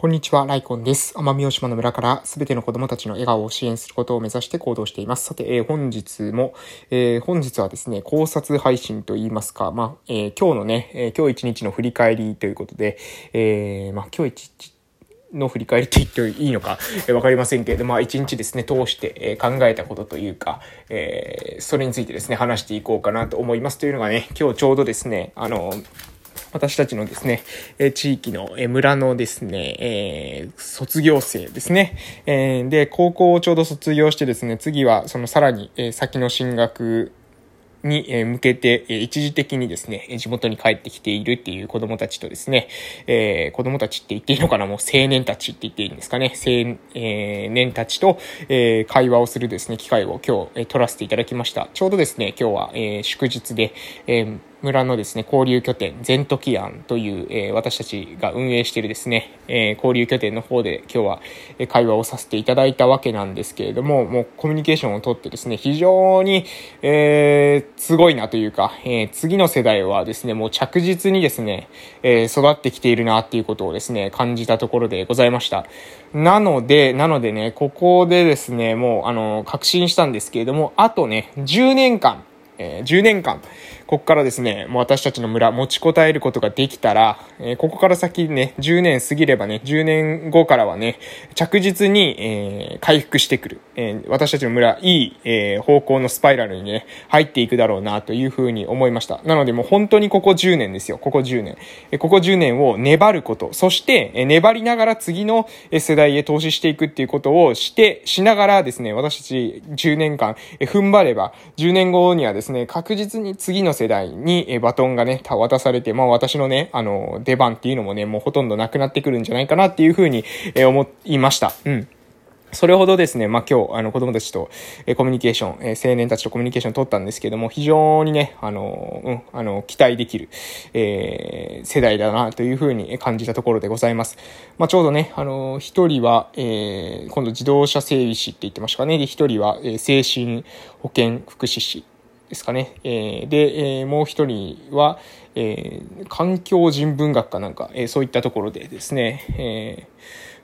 こんにちは、ライコンです。奄美大島の村からすべての子供たちの笑顔を支援することを目指して行動しています。さて、えー、本日も、えー、本日はですね、考察配信といいますか、まあ、えー、今日のね、え今日一日の振り返りということで、えまあ、今日一日、の振り返りって言っていいのか、えー、わかりませんけれども、まあ、一日ですね、通して、えー、考えたことというか、えー、それについてですね、話していこうかなと思います。というのがね、今日ちょうどですね、あの、私たちのですね、え地域の、え村のですね、えー、卒業生ですね。えー、で、高校をちょうど卒業してですね、次はそのさらに、え先の進学に向けて、一時的にですね、地元に帰ってきているっていう子供たちとですね、えー、子供たちって言っていいのかな？もう青年たちって言っていいんですかね？青、え年たちと、えー、会話をするですね、機会を今日、えー、取らせていただきました。ちょうどですね、今日は、えー、祝日で、えー村のですね、交流拠点、ゼントキアンという、えー、私たちが運営しているですね、えー、交流拠点の方で今日は、え会話をさせていただいたわけなんですけれども、もうコミュニケーションをとってですね、非常に、えー、すごいなというか、えー、次の世代はですね、もう着実にですね、えー、育ってきているなっていうことをですね、感じたところでございました。なので、なのでね、ここでですね、もう、あの、確信したんですけれども、あとね、10年間、えー、10年間、ここからですね、もう私たちの村持ちこたえることができたら、えー、ここから先ね、10年過ぎればね、10年後からはね、着実に、えー、回復してくる。えー、私たちの村、いい、え、方向のスパイラルにね、入っていくだろうな、というふうに思いました。なのでもう本当にここ10年ですよ。ここ10年。え、ここ10年を粘ること。そして、え、粘りながら次の世代へ投資していくっていうことをして、しながらですね、私たち10年間、え、踏ん張れば、10年後にはですね、確実に次の世代にバトンがね、渡されて、まあ私のね、あの、出番っていうのもね、もうほとんどなくなってくるんじゃないかなっていうふうに、え思いました。うん。それほどですね、まあ、今日、あの、子供たちと、えコミュニケーション、え青年たちとコミュニケーションを取ったんですけども、非常にね、あの、うん、あの、期待できる、えー、世代だな、というふうに感じたところでございます。まあ、ちょうどね、あの、一人は、えー、今度自動車整備士って言ってましたかね。で、一人は、え、精神保健福祉士ですかね。えー、で、えー、もう一人は、えー、環境人文学かなんか、え、そういったところでですね、え、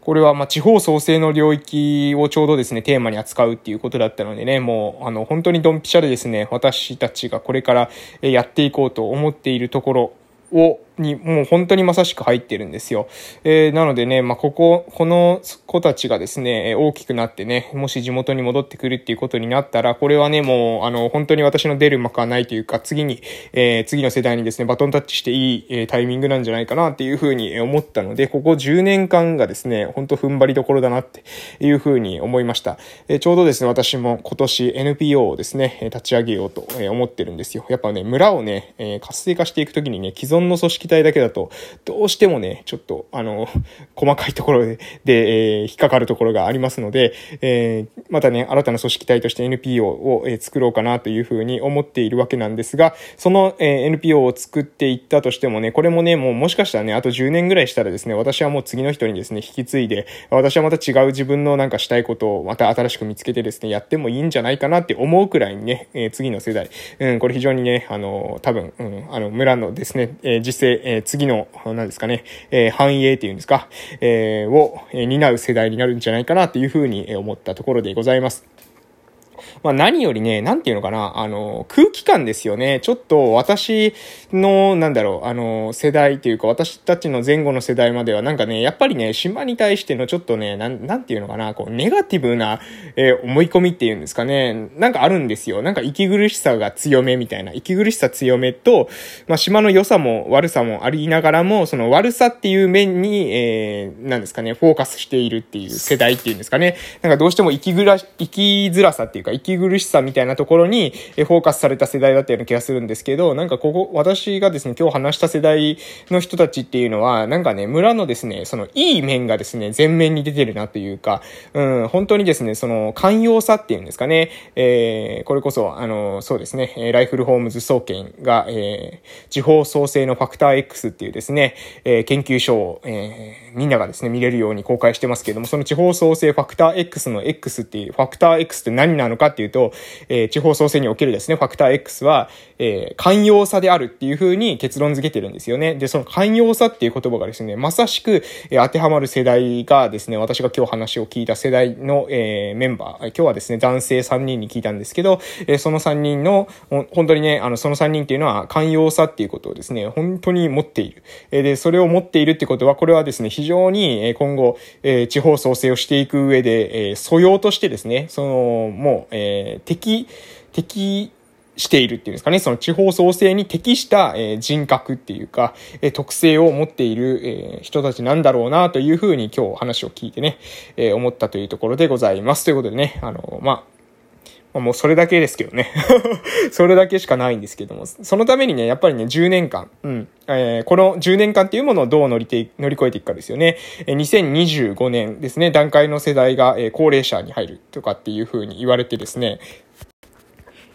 これはま地方創生の領域をちょうどですね、テーマに扱うっていうことだったのでね、もう、あの、本当にドンピシャでですね、私たちがこれからやっていこうと思っているところを、にもう本当にまさしく入ってるんですよ。えー、なのでね、まあ、ここ、この子たちがですね、大きくなってね、もし地元に戻ってくるっていうことになったら、これはね、もう、あの、本当に私の出る幕はないというか、次に、えー、次の世代にですね、バトンタッチしていい、えー、タイミングなんじゃないかなっていうふうに思ったので、ここ10年間がですね、本当踏ん張りどころだなっていうふうに思いました。えー、ちょうどですね、私も今年 NPO をですね、立ち上げようと思ってるんですよ。やっぱね、村をね、えー、活性化していくときにね、既存の組織体だけだと、どうしてもね、ちょっと、あの、細かいところで、で、えー、引っかかるところがありますので、えー、またね、新たな組織体として NPO を、えー、作ろうかなというふうに思っているわけなんですが、その、え、NPO を作っていったとしてもね、これもね、もうもしかしたらね、あと10年ぐらいしたらですね、私はもう次の人にですね、引き継いで、私はまた違う自分のなんかしたいことをまた新しく見つけてですね、やってもいいんじゃないかなって思うくらいにね、え、次の世代、うん、これ非常にね、あの、多分、うん、あの、村のですね、えー、実で、え、次の、何ですかね、え、繁栄っていうんですか、え、を、担う世代になるんじゃないかなっていうふうに思ったところでございます。まあ何よりね、なんていうのかな、あの、空気感ですよね。ちょっと私の、なんだろう、あの、世代というか、私たちの前後の世代まではなんかね、やっぱりね、島に対してのちょっとね、なん、なんていうのかな、こう、ネガティブな、えー、思い込みっていうんですかね、なんかあるんですよ。なんか息苦しさが強めみたいな。息苦しさ強めと、まあ島の良さも悪さもありながらも、その悪さっていう面に、えー、なんですかね、フォーカスしているっていう世代っていうんですかね。なんかどうしても生きぐら、生きづらさっていうか、息苦しさみたいなところに、フォーカスされた世代だったような気がするんですけど、なんかここ、私がですね、今日話した世代の人たちっていうのは、なんかね、村のですね、そのいい面がですね、前面に出てるなというか、うん、本当にですね、その寛容さっていうんですかね、えー、これこそ、あの、そうですね、ライフルホームズ総研が、えー、地方創生のファクター X っていうですね、えー、研究所を、えー、みんながですね、見れるように公開してますけども、その地方創生ファクター X の X っていう、ファクター X って何なのかっていうと、えー、地方創生におけるですね、ファクター X は、えー、寛容さであるっていう風に結論付けてるんですよね。で、その寛容さっていう言葉がですね、まさしく、えー、当てはまる世代がですね、私が今日話を聞いた世代の、えー、メンバー、今日はですね、男性3人に聞いたんですけど、えー、その3人の、本当にね、あの、その3人っていうのは寛容さっていうことをですね、本当に持っている。えー、で、それを持っているってことは、これはですね、非常に、今後、えー、地方創生をしていく上で、えー、素養としてですね、その、もう、え、敵、敵、しているっていうんですかね、その地方創生に適した、え、人格っていうか、え、特性を持っている、え、人たちなんだろうなというふうに今日話を聞いてね、え思ったというところでございます。ということでね、あの、まあ、まあ、もうそれだけですけどね それだけしかないんですけども、そのためにね、やっぱりね、10年間、うん、えー、この10年間っていうものをどう乗りて、乗り越えていくかですよね。えー、2025年ですね、段階の世代が、えー、高齢者に入るとかっていうふうに言われてですね、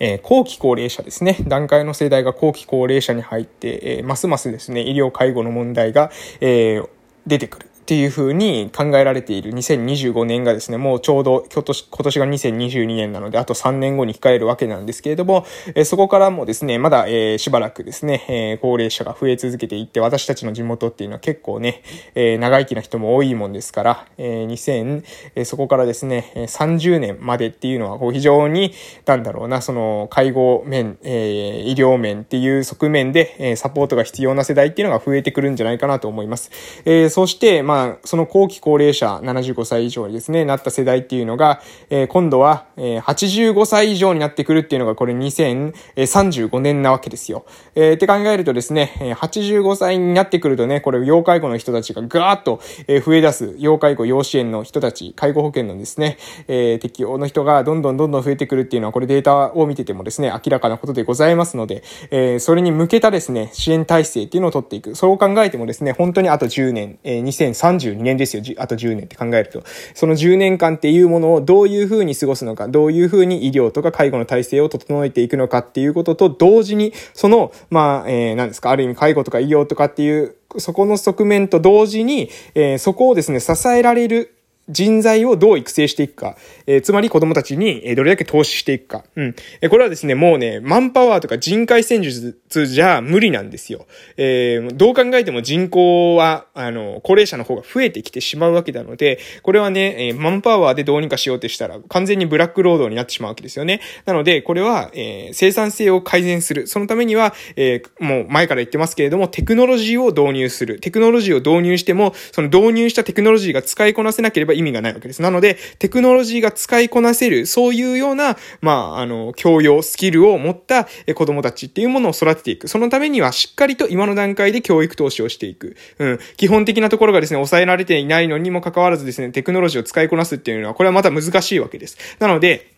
え、後期高齢者ですね。段階の世代が後期高齢者に入って、えー、ますますですね、医療介護の問題が、えー、出てくる。っていうふうに考えられている2025年がですね、もうちょうど今年今年が2022年なので、あと3年後に控えるわけなんですけれども、えそこからもですね、まだ、えー、しばらくですね、えー、高齢者が増え続けていって、私たちの地元っていうのは結構ね、えー、長生きな人も多いもんですから、えー、2000、えそこからですね、30年までっていうのはこう非常に、なんだろうな、その介護面、え医療面っていう側面で、えサポートが必要な世代っていうのが増えてくるんじゃないかなと思います。えそして、まあその後期高齢者75歳以上にですね、なった世代っていうのが、えー、今度は、えー、85歳以上になってくるっていうのがこれ2035年なわけですよ。えー、って考えるとですね、85歳になってくるとね、これ要介護の人たちがガーッと増え出す、要介護、要支援の人たち、介護保険のですね、えー、適用の人がどんどんどんどん増えてくるっていうのは、これデータを見ててもですね、明らかなことでございますので、えー、それに向けたですね、支援体制っていうのを取っていく。そう考えてもですね、本当にあと10年、えー、32年ですよ。あと10年って考えると。その10年間っていうものをどういうふうに過ごすのか、どういうふうに医療とか介護の体制を整えていくのかっていうことと同時に、その、まあ、えー、何ですか、ある意味介護とか医療とかっていう、そこの側面と同時に、えー、そこをですね、支えられる人材をどう育成していくか。えー、つまり子供たちに、えどれだけ投資していくか。うん。えこれはですね、もうね、マンパワーとか人海戦術じゃ無理なんですよ。えー、どう考えても人口は、あの、高齢者の方が増えてきてしまうわけなので、これはね、えー、マンパワーでどうにかしようとしたら、完全にブラック労働になってしまうわけですよね。なので、これは、えー、生産性を改善する。そのためには、えー、もう前から言ってますけれども、テクノロジーを導入する。テクノロジーを導入しても、その導入したテクノロジーが使いこなせなければ意味がないわけです。なので、テクノロジーが使いこなせる、そういうような、まあ、あの、教養、スキルを持った子供たちっていうものを育てていく。そのためにはしっかりと今の段階で教育投資をしていく。うん。基本的なところがですね、抑えられていないのにもかかわらずですね、テクノロジーを使いこなすっていうのは、これはまた難しいわけです。なので、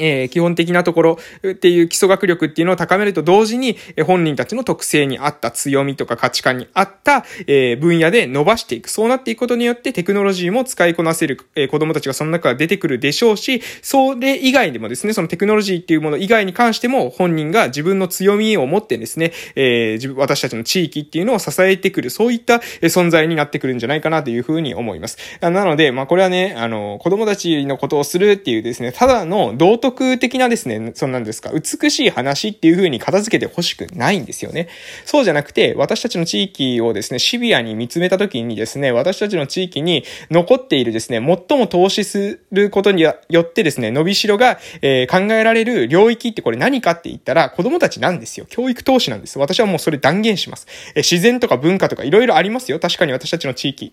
えー、基本的なところっていう基礎学力っていうのを高めると同時に、えー、本人たちの特性に合った強みとか価値観に合った、えー、分野で伸ばしていく。そうなっていくことによってテクノロジーも使いこなせる、えー、子供たちがその中から出てくるでしょうし、それ以外でもですね、そのテクノロジーっていうもの以外に関しても本人が自分の強みを持ってですね、えー、私たちの地域っていうのを支えてくる、そういった存在になってくるんじゃないかなというふうに思います。なので、まあこれはね、あの、子供たちのことをするっていうですね、ただの道徳的なですね、そんなんですか、美しい話っていう風に片付けて欲しくないんですよね。そうじゃなくて、私たちの地域をですね、シビアに見つめた時にですね、私たちの地域に残っているですね、最も投資することによってですね、伸びしろが、えー、考えられる領域ってこれ何かって言ったら、子供たちなんですよ。教育投資なんです。私はもうそれ断言します。えー、自然とか文化とか色々ありますよ。確かに私たちの地域。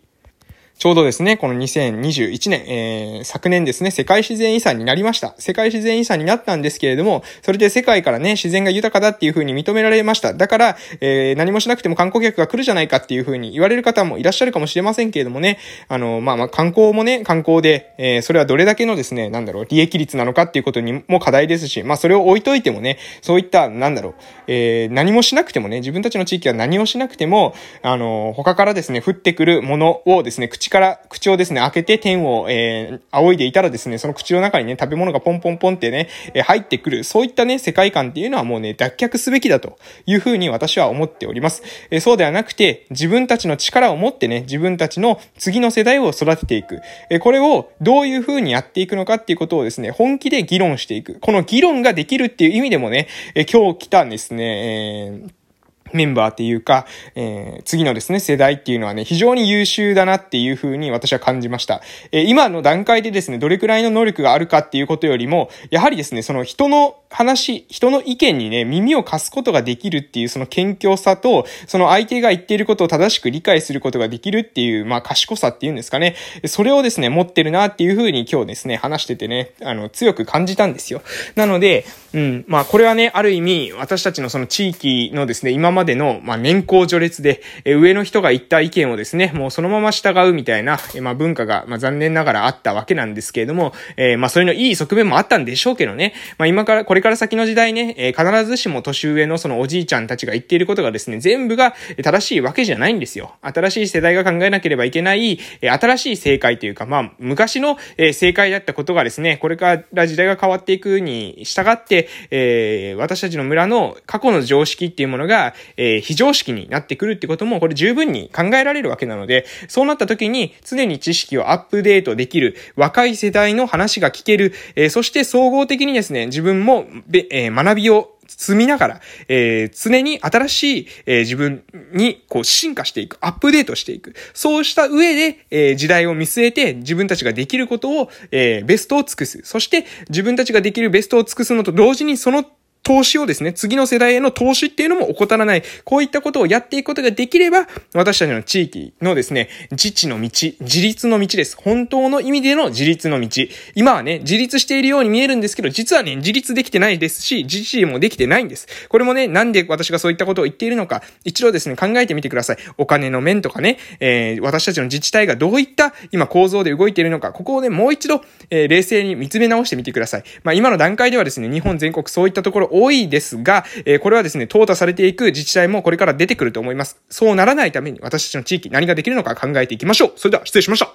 ちょうどですね、この2021年、えー、昨年ですね、世界自然遺産になりました。世界自然遺産になったんですけれども、それで世界からね、自然が豊かだっていう風に認められました。だから、えー、何もしなくても観光客が来るじゃないかっていう風に言われる方もいらっしゃるかもしれませんけれどもね、あの、まあまあ、観光もね、観光で、えー、それはどれだけのですね、なんだろう、利益率なのかっていうことにも課題ですし、まあ、それを置いといてもね、そういった、なんだろう、えー、何もしなくてもね、自分たちの地域は何をしなくても、あの、他からですね、降ってくるものをですね、口口から、口をですね、開けて天を、えー、仰いでいたらですね、その口の中にね、食べ物がポンポンポンってね、えー、入ってくる、そういったね、世界観っていうのはもうね、脱却すべきだというふうに私は思っております。えー、そうではなくて、自分たちの力を持ってね、自分たちの次の世代を育てていく。えー、これをどういうふうにやっていくのかっていうことをですね、本気で議論していく。この議論ができるっていう意味でもね、え今日来たんですね、えーメンバーっていうか、えー、次のですね、世代っていうのはね、非常に優秀だなっていうふうに私は感じました。えー、今の段階でですね、どれくらいの能力があるかっていうことよりも、やはりですね、その人の話、人の意見にね、耳を貸すことができるっていうその謙虚さと、その相手が言っていることを正しく理解することができるっていう、まあ、賢さっていうんですかね。それをですね、持ってるなっていうふうに今日ですね、話しててね、あの、強く感じたんですよ。なので、うん、まあ、これはね、ある意味、私たちのその地域のですね、今までの、まあ、年功序列で、え上の人が言った意見をですね、もうそのまま従うみたいな、えまあ、文化が、まあ、残念ながらあったわけなんですけれども、えー、まあ、それのいい側面もあったんでしょうけどね、まあ、今から、これから先の時代ね、えー、必ずしも年上のそのおじいちゃんたちが言っていることがですね、全部が正しいわけじゃないんですよ。新しい世代が考えなければいけない、え新しい正解というか、まあ、昔の、え正解だったことがですね、これから時代が変わっていくに従って、えー、私たちの村の過去の常識っていうものが、えー、非常識になってくるってことも、これ十分に考えられるわけなので、そうなった時に常に知識をアップデートできる、若い世代の話が聞ける、えー、そして総合的にですね、自分も、えー、学びを積みながら、えー、常に新しい、えー、自分にこう進化していく、アップデートしていく。そうした上で、えー、時代を見据えて自分たちができることを、えー、ベストを尽くす。そして自分たちができるベストを尽くすのと同時にその投資をですね、次の世代への投資っていうのも怠らない。こういったことをやっていくことができれば、私たちの地域のですね、自治の道、自立の道です。本当の意味での自立の道。今はね、自立しているように見えるんですけど、実はね、自立できてないですし、自治もできてないんです。これもね、なんで私がそういったことを言っているのか、一度ですね、考えてみてください。お金の面とかね、えー、私たちの自治体がどういった今構造で動いているのか、ここをね、もう一度、えー、冷静に見つめ直してみてください。まあ今の段階ではですね、日本全国そういったところ多いですが、え、これはですね、淘汰されていく自治体もこれから出てくると思います。そうならないために私たちの地域何ができるのか考えていきましょう。それでは失礼しました。